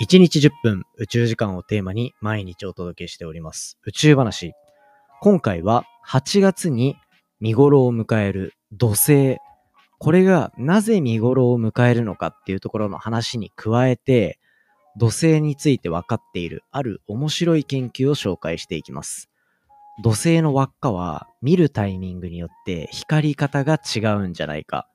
1日10分宇宙時間をテーマに毎日お届けしております宇宙話。今回は8月に見頃を迎える土星。これがなぜ見頃を迎えるのかっていうところの話に加えて、土星について分かっているある面白い研究を紹介していきます。土星の輪っかは見るタイミングによって光り方が違うんじゃないか。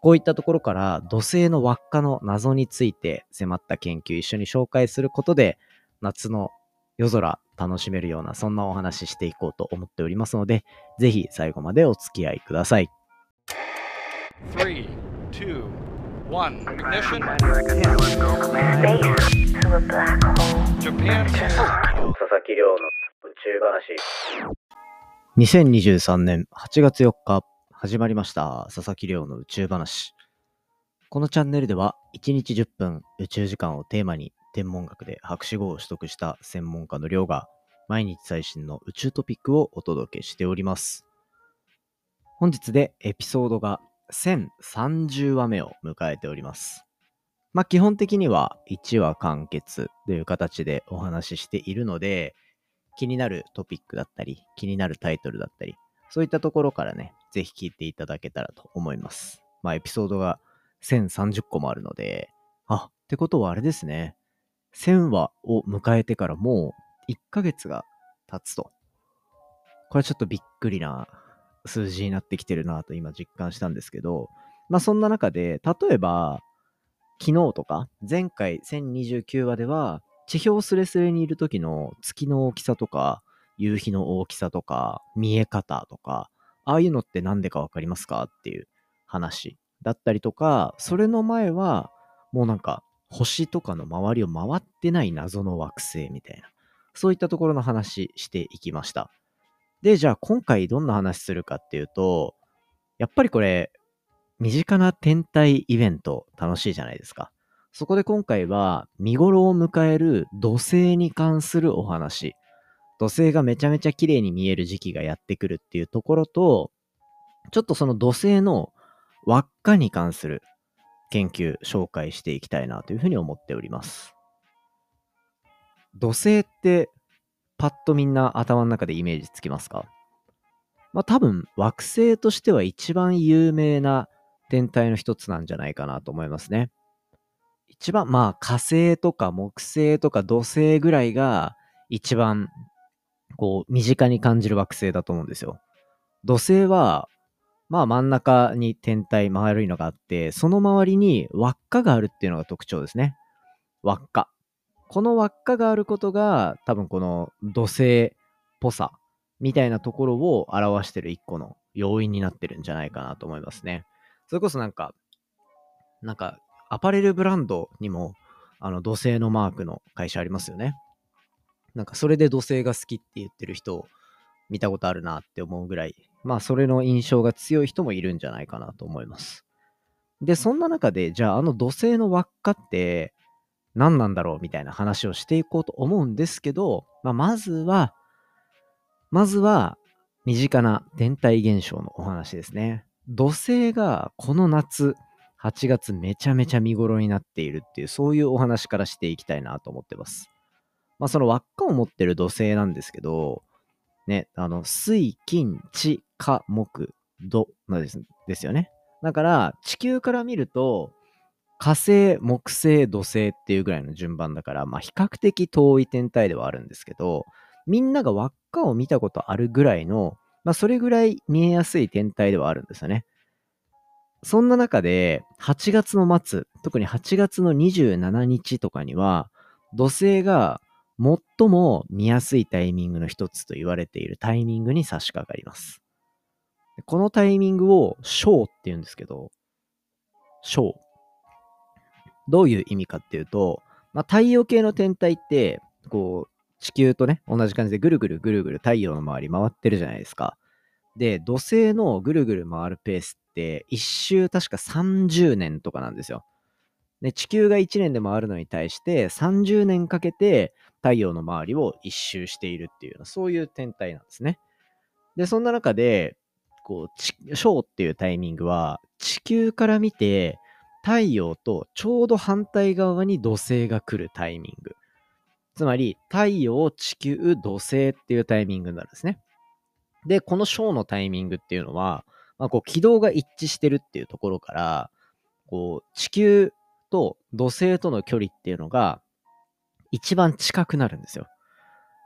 こういったところから土星の輪っかの謎について迫った研究一緒に紹介することで夏の夜空楽しめるようなそんなお話ししていこうと思っておりますのでぜひ最後までお付き合いください。3 2 1 ignition. Japan. 佐々木亮の宇宙話。2023年8月4日始まりました。佐々木亮の宇宙話。このチャンネルでは、1日10分宇宙時間をテーマに天文学で博士号を取得した専門家の亮が、毎日最新の宇宙トピックをお届けしております。本日でエピソードが1030話目を迎えております。まあ基本的には1話完結という形でお話ししているので、気になるトピックだったり、気になるタイトルだったり、そういったところからね、ぜひ聞いていただけたらと思います。まあ、エピソードが1030個もあるので、あ、ってことはあれですね。1000話を迎えてからもう1ヶ月が経つと。これはちょっとびっくりな数字になってきてるなと今実感したんですけど、まあそんな中で、例えば、昨日とか、前回1029話では、地表スレスレにいる時の月の大きさとか、夕日の大きさとか、見え方とか、ああいうのって何でかわかりますかっていう話だったりとか、それの前は、もうなんか、星とかの周りを回ってない謎の惑星みたいな、そういったところの話していきました。で、じゃあ今回どんな話するかっていうと、やっぱりこれ、身近な天体イベント楽しいじゃないですか。そこで今回は見頃を迎える土星に関するお話。土星がめちゃめちゃ綺麗に見える時期がやってくるっていうところと、ちょっとその土星の輪っかに関する研究紹介していきたいなというふうに思っております。土星ってパッとみんな頭の中でイメージつきますか？まあ多分惑星としては一番有名な天体の一つなんじゃないかなと思いますね。一番まあ火星とか木星とか土星ぐらいが一番こう、身近に感じる惑星だと思うんですよ。土星は、まあ真ん中に天体丸いのがあって、その周りに輪っかがあるっていうのが特徴ですね。輪っか。この輪っかがあることが、多分この土星っぽさみたいなところを表してる一個の要因になってるんじゃないかなと思いますね。それこそなんか、なんか、アパレルブランドにも、あの、土星のマークの会社ありますよね。なんかそれで土星が好きって言ってる人を見たことあるなって思うぐらい、まあそれの印象が強い人もいるんじゃないかなと思います。で、そんな中で、じゃああの土星の輪っかって何なんだろうみたいな話をしていこうと思うんですけど、まあ、まずは、まずは身近な天体現象のお話ですね。土星がこの夏、8月めちゃめちゃ見頃になっているっていう、そういうお話からしていきたいなと思ってます。まあ、その輪っかを持ってる土星なんですけど、ね、あの、水、金、地、火、木、土なんですですよね。だから、地球から見ると、火星、木星、土星っていうぐらいの順番だから、まあ、比較的遠い天体ではあるんですけど、みんなが輪っかを見たことあるぐらいの、まあ、それぐらい見えやすい天体ではあるんですよね。そんな中で、8月の末、特に8月の27日とかには、土星が最も見やすいタイミングの一つと言われているタイミングに差し掛かります。このタイミングを小って言うんですけど、小。どういう意味かっていうと、まあ、太陽系の天体って、こう、地球とね、同じ感じでぐるぐるぐるぐる太陽の周り回ってるじゃないですか。で、土星のぐるぐる回るペースって、一周確か30年とかなんですよ。で、地球が1年で回るのに対して30年かけて太陽の周りを一周しているっていう、そういう天体なんですね。で、そんな中で、こう、小っていうタイミングは、地球から見て、太陽とちょうど反対側に土星が来るタイミング。つまり、太陽、地球、土星っていうタイミングになるんですね。で、この小のタイミングっていうのは、まあ、こう軌道が一致してるっていうところから、こう地球と土星との距離っていうのが一番近くなるんですよ。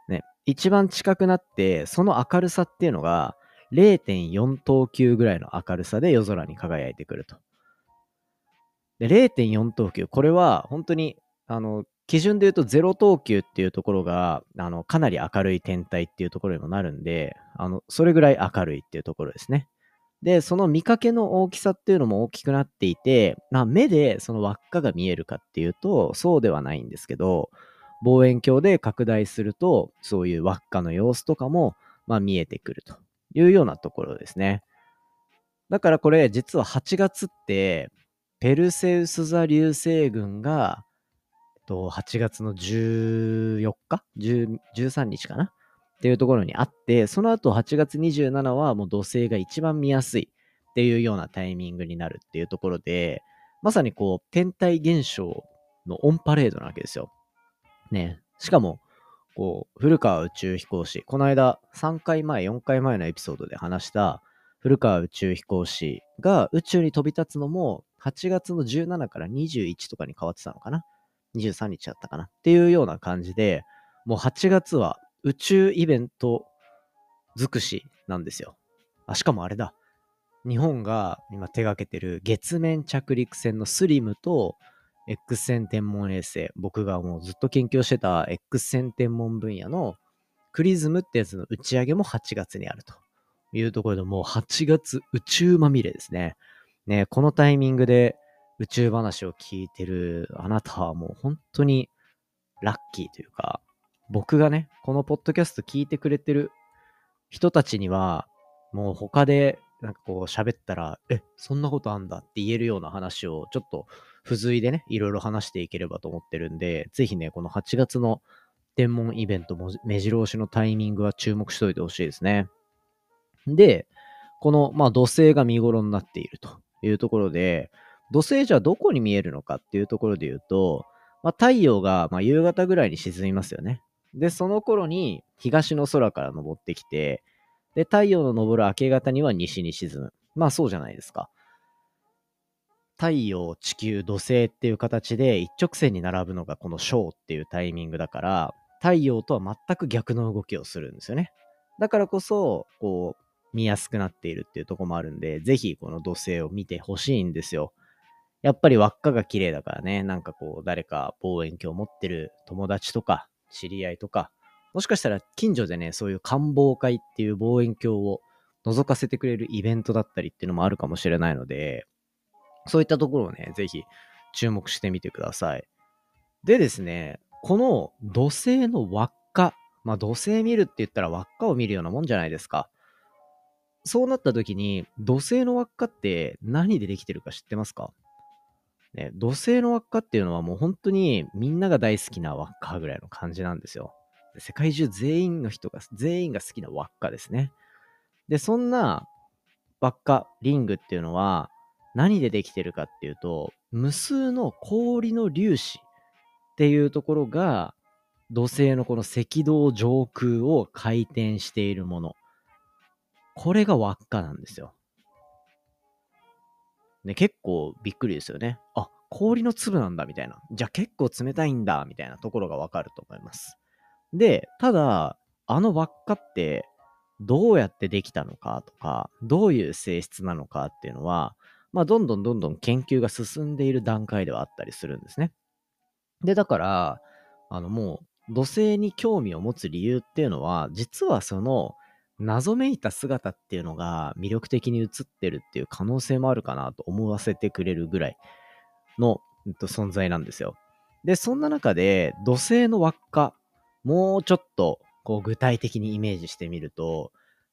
ね。一番近くなって、その明るさっていうのが0.4等級ぐらいの明るさで夜空に輝いてくると。で、0.4等級、これは本当に、あの、基準で言うと0等級っていうところが、あの、かなり明るい天体っていうところにもなるんで、あの、それぐらい明るいっていうところですね。で、その見かけの大きさっていうのも大きくなっていて、まあ、目でその輪っかが見えるかっていうと、そうではないんですけど、望遠鏡で拡大すると、そういう輪っかの様子とかも、まあ、見えてくるというようなところですね。だからこれ、実は8月って、ペルセウス座流星群が、8月の14日 ?13 日かな？っていうところにあって、その後8月27はもう土星が一番見やすいっていうようなタイミングになるっていうところで、まさにこう、天体現象のオンパレードなわけですよ。ね。しかも、こう、古川宇宙飛行士、この間3回前、4回前のエピソードで話した古川宇宙飛行士が宇宙に飛び立つのも8月の17から21とかに変わってたのかな ?23 日だったかな？っていうような感じで、もう8月は宇宙イベント尽くしなんですよ。あ、しかもあれだ。日本が今手掛けてる月面着陸船のスリムと X 線天文衛星、僕がもうずっと研究してた X 線天文分野のクリズムってやつの打ち上げも8月にあるというところでもう8月宇宙まみれですね。ね、このタイミングで宇宙話を聞いてるあなたはもう本当にラッキーというか、僕がね、このポッドキャスト聞いてくれてる人たちには、もう他でなんかこう喋ったら、え、そんなことあんだって言えるような話をちょっと付随でね、いろいろ話していければと思ってるんで、ぜひね、この8月の天文イベントも目白押しのタイミングは注目しといてほしいですね。で、この、まあ、土星が見頃になっているというところで、土星じゃどこに見えるのかっていうところで言うと、まあ、太陽がま夕方ぐらいに沈みますよね。で、その頃に東の空から昇ってきて、で、太陽の昇る明け方には西に沈む。まあそうじゃないですか。太陽、地球、土星っていう形で一直線に並ぶのがこの小っていうタイミングだから、太陽とは全く逆の動きをするんですよね。だからこそ、こう、見やすくなっているっていうとこもあるんで、ぜひこの土星を見てほしいんですよ。やっぱり輪っかが綺麗だからね、なんかこう、誰か望遠鏡を持ってる友達とか、知り合いとか、もしかしたら近所でね、そういう官房会っていう望遠鏡を覗かせてくれるイベントだったりっていうのもあるかもしれないので、そういったところをね、ぜひ注目してみてください。でですね、この土星の輪っか、まあ土星見るって言ったら輪っかを見るようなもんじゃないですか。そうなった時に、土星の輪っかって何でできてるか知ってますか？ね、土星の輪っかっていうのはもう本当にみんなが大好きな輪っかぐらいの感じなんですよ。世界中全員の人が、全員が好きな輪っかですね。で、そんな輪っか、リングっていうのは何でできてるかっていうと、無数の氷の粒子っていうところが土星のこの赤道上空を回転しているもの。これが輪っかなんですよ。ね、結構びっくりですよね。あ、氷の粒なんだみたいな。じゃあ結構冷たいんだみたいなところがわかると思います。で、ただ、あの輪っかってどうやってできたのかとか、どういう性質なのかっていうのは、まあ、どんどんどんどん研究が進んでいる段階ではあったりするんですね。で、だから、あのもう土星に興味を持つ理由っていうのは、実はその謎めいた姿っていうのが魅力的に映ってるっていう可能性もあるかなと思わせてくれるぐらいの、えっと、存在なんですよ。で、そんな中で土星の輪っか、もうちょっとこう具体的にイメージしてみると、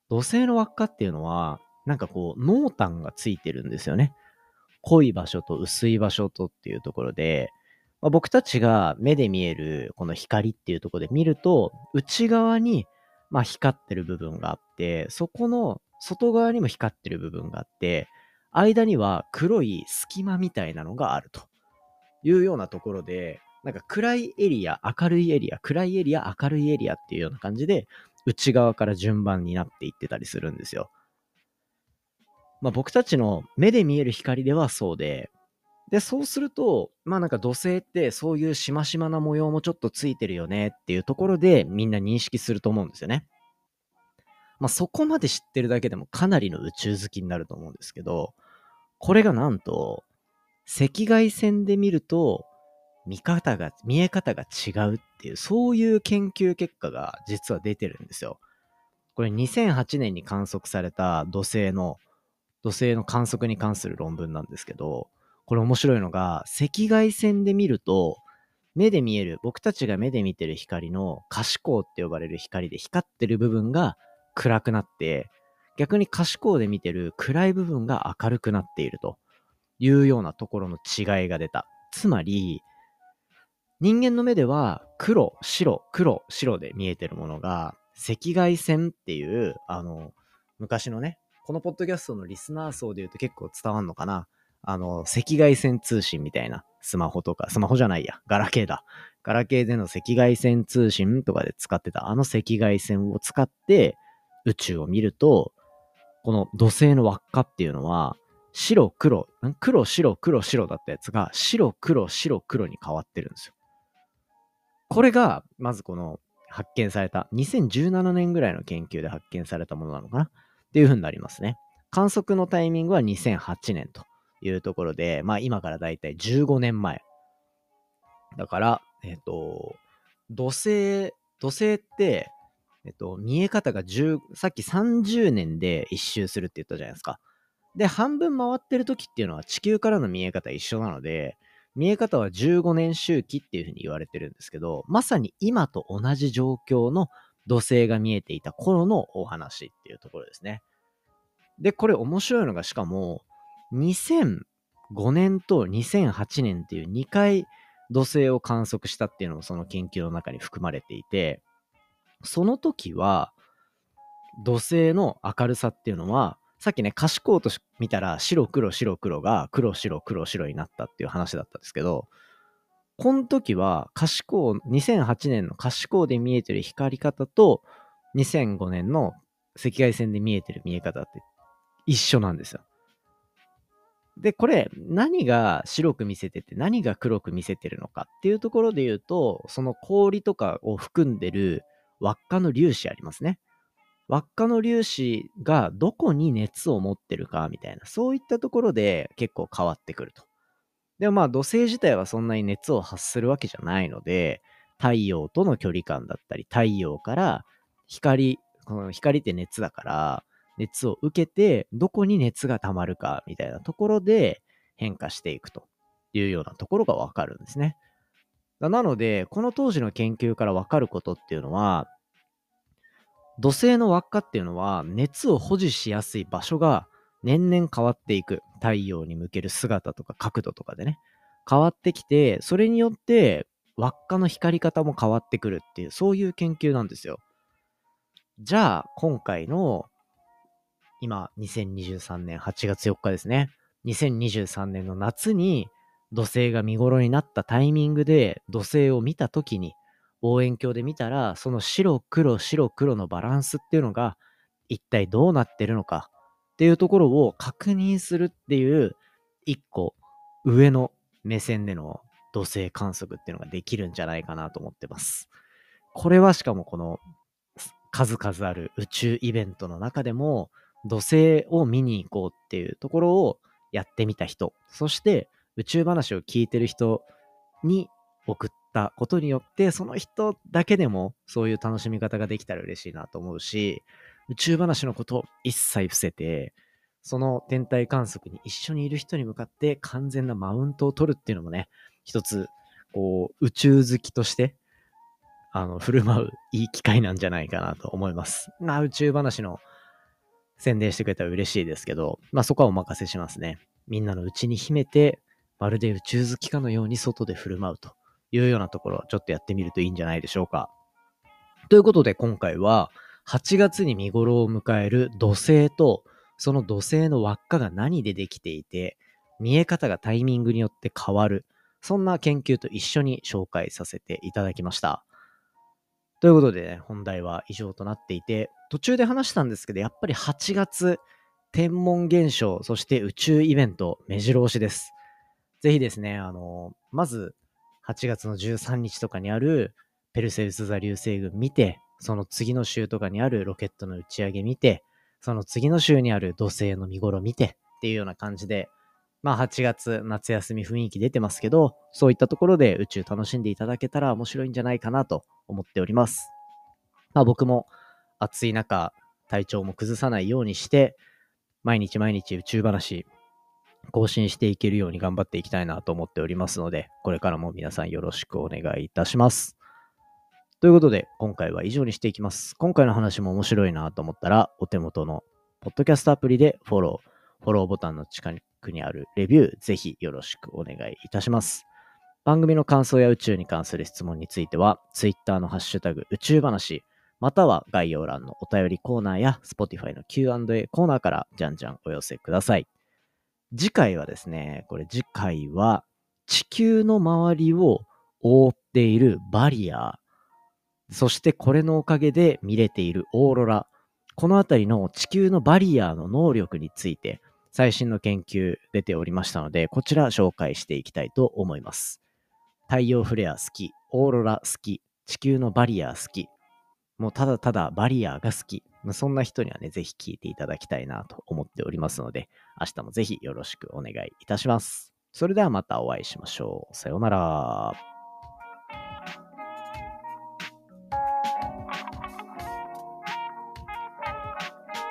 土星の輪っかっていうのは、なんかこう濃淡がついてるんですよね。濃い場所と薄い場所とっていうところで、まあ、僕たちが目で見えるこの光っていうところで見ると、内側にまあ、光ってる部分があって、そこの外側にも光ってる部分があって、間には黒い隙間みたいなのがあるというようなところで、なんか暗いエリア、明るいエリア、暗いエリア、明るいエリアっていうような感じで、内側から順番になっていってたりするんですよ。まあ僕たちの目で見える光ではそうで、で、そうすると、まあなんか土星ってそういうしましまな模様もちょっとついてるよねっていうところでみんな認識すると思うんですよね。まあそこまで知ってるだけでもかなりの宇宙好きになると思うんですけど、これがなんと、赤外線で見ると見方が、見え方が違うっていう、そういう研究結果が実は出てるんですよ。これ2008年に観測された土星の、土星の観測に関する論文なんですけど、これ面白いのが、赤外線で見ると、目で見える、僕たちが目で見てる光の可視光って呼ばれる光で光ってる部分が暗くなって、逆に可視光で見てる暗い部分が明るくなっているというようなところの違いが出た。つまり、人間の目では黒、白、黒、白で見えてるものが、赤外線っていう、あの、昔のね、このポッドキャストのリスナー層で言うと結構伝わんのかなあの、赤外線通信みたいな、スマホとか、スマホじゃないや、ガラケーだ。ガラケーでの赤外線通信とかで使ってたあの赤外線を使って宇宙を見ると、この土星の輪っかっていうのは、白、黒、黒、白、黒、白だったやつが、白、黒、白、黒に変わってるんですよ。これが、まずこの発見された、2017年ぐらいの研究で発見されたものなのかな？っていう風になりますね。観測のタイミングは2008年というところで、まあ今からだいたい15年前。だから、えっ、ー、と、土星、土星って、えっと、見え方が10、さっき30年で一周するって言ったじゃないですか。で、半分回ってる時っていうのは地球からの見え方一緒なので、見え方は15年周期っていうふうに言われてるんですけど、まさに今と同じ状況の土星が見えていた頃のお話っていうところですね。で、これ面白いのがしかも、2005年と2008年っていう2回土星を観測したっていうのもその研究の中に含まれていて、その時は土星の明るさっていうのはさっきね、可視光と見たら白黒白黒が黒白黒白になったっていう話だったんですけど、この時は可視光、2008年の可視光で見えてる光り方と2005年の赤外線で見えてる見え方って一緒なんですよ。で、これ何が白く見せてて何が黒く見せてるのかっていうところで言うと、その氷とかを含んでる輪っかの粒子ありますね。輪っかの粒子がどこに熱を持ってるかみたいな、そういったところで結構変わってくると。でもまあ土星自体はそんなに熱を発するわけじゃないので、太陽との距離感だったり、太陽から光、この光って熱だから、熱を受けて、どこに熱が溜まるかみたいなところで変化していくというようなところがわかるんですね。なので、この当時の研究からわかることっていうのは、土星の輪っかっていうのは熱を保持しやすい場所が年々変わっていく。太陽に向ける姿とか角度とかでね。変わってきて、それによって輪っかの光り方も変わってくるっていう、そういう研究なんですよ。じゃあ、今回の、今、2023年8月4日ですね。2023年の夏に土星が見頃になったタイミングで土星を見た時に望遠鏡で見たら、その白黒白黒のバランスっていうのが一体どうなってるのかっていうところを確認するっていう一個上の目線での土星観測っていうのができるんじゃないかなと思ってます。これはしかもこの数々ある宇宙イベントの中でも土星を見に行こうっていうところをやってみた人、そして宇宙話を聞いてる人に送ったことによって、その人だけでもそういう楽しみ方ができたら嬉しいなと思うし、宇宙話のことを一切伏せて、その天体観測に一緒にいる人に向かって完全なマウントを取るっていうのもね、一つ、こう、宇宙好きとして、あの、振る舞ういい機会なんじゃないかなと思います。まあ、宇宙話の宣伝してくれたら嬉しいですけど、まあそこはお任せしますね。みんなのうちに秘めて、まるで宇宙好きかのように外で振る舞うというようなところちょっとやってみるといいんじゃないでしょうか。ということで今回は8月に見頃を迎える土星とその土星の輪っかが何でできていて、見え方がタイミングによって変わる。そんな研究と一緒に紹介させていただきました。ということでね、本題は以上となっていて、途中で話したんですけど、やっぱり8月、天文現象、そして宇宙イベント、目白押しです。ぜひですね、あの、まず、8月の13日とかにあるペルセウス座流星群見て、その次の週とかにあるロケットの打ち上げ見て、その次の週にある土星の見頃見てっていうような感じで、まあ8月夏休み雰囲気出てますけど、そういったところで宇宙楽しんでいただけたら面白いんじゃないかなと思っております。まあ僕も暑い中、体調も崩さないようにして、毎日毎日宇宙話更新していけるように頑張っていきたいなと思っておりますので、これからも皆さんよろしくお願いいたします。ということで、今回は以上にしていきます。今回の話も面白いなと思ったら、お手元のポッドキャストアプリでフォロー、フォローボタンの近くにあるレビュー、ぜひよろしくお願いいたします。番組の感想や宇宙に関する質問については、Twitter のハッシュタグ宇宙話、または概要欄のお便りコーナーや Spotify の Q&A コーナーからじゃんじゃんお寄せください。次回はですね、これ次回は地球の周りを覆っているバリア、そしてこれのおかげで見れているオーロラ、このあたりの地球のバリアの能力について最新の研究出ておりましたので、こちら紹介していきたいと思います。太陽フレア好き、オーロラ好き、地球のバリア好き、もうただただバリアが好き、そんな人にはね、ぜひ聞いていただきたいなと思っておりますので、明日もぜひよろしくお願いいたします。それではまたお会いしましょう。さようなら。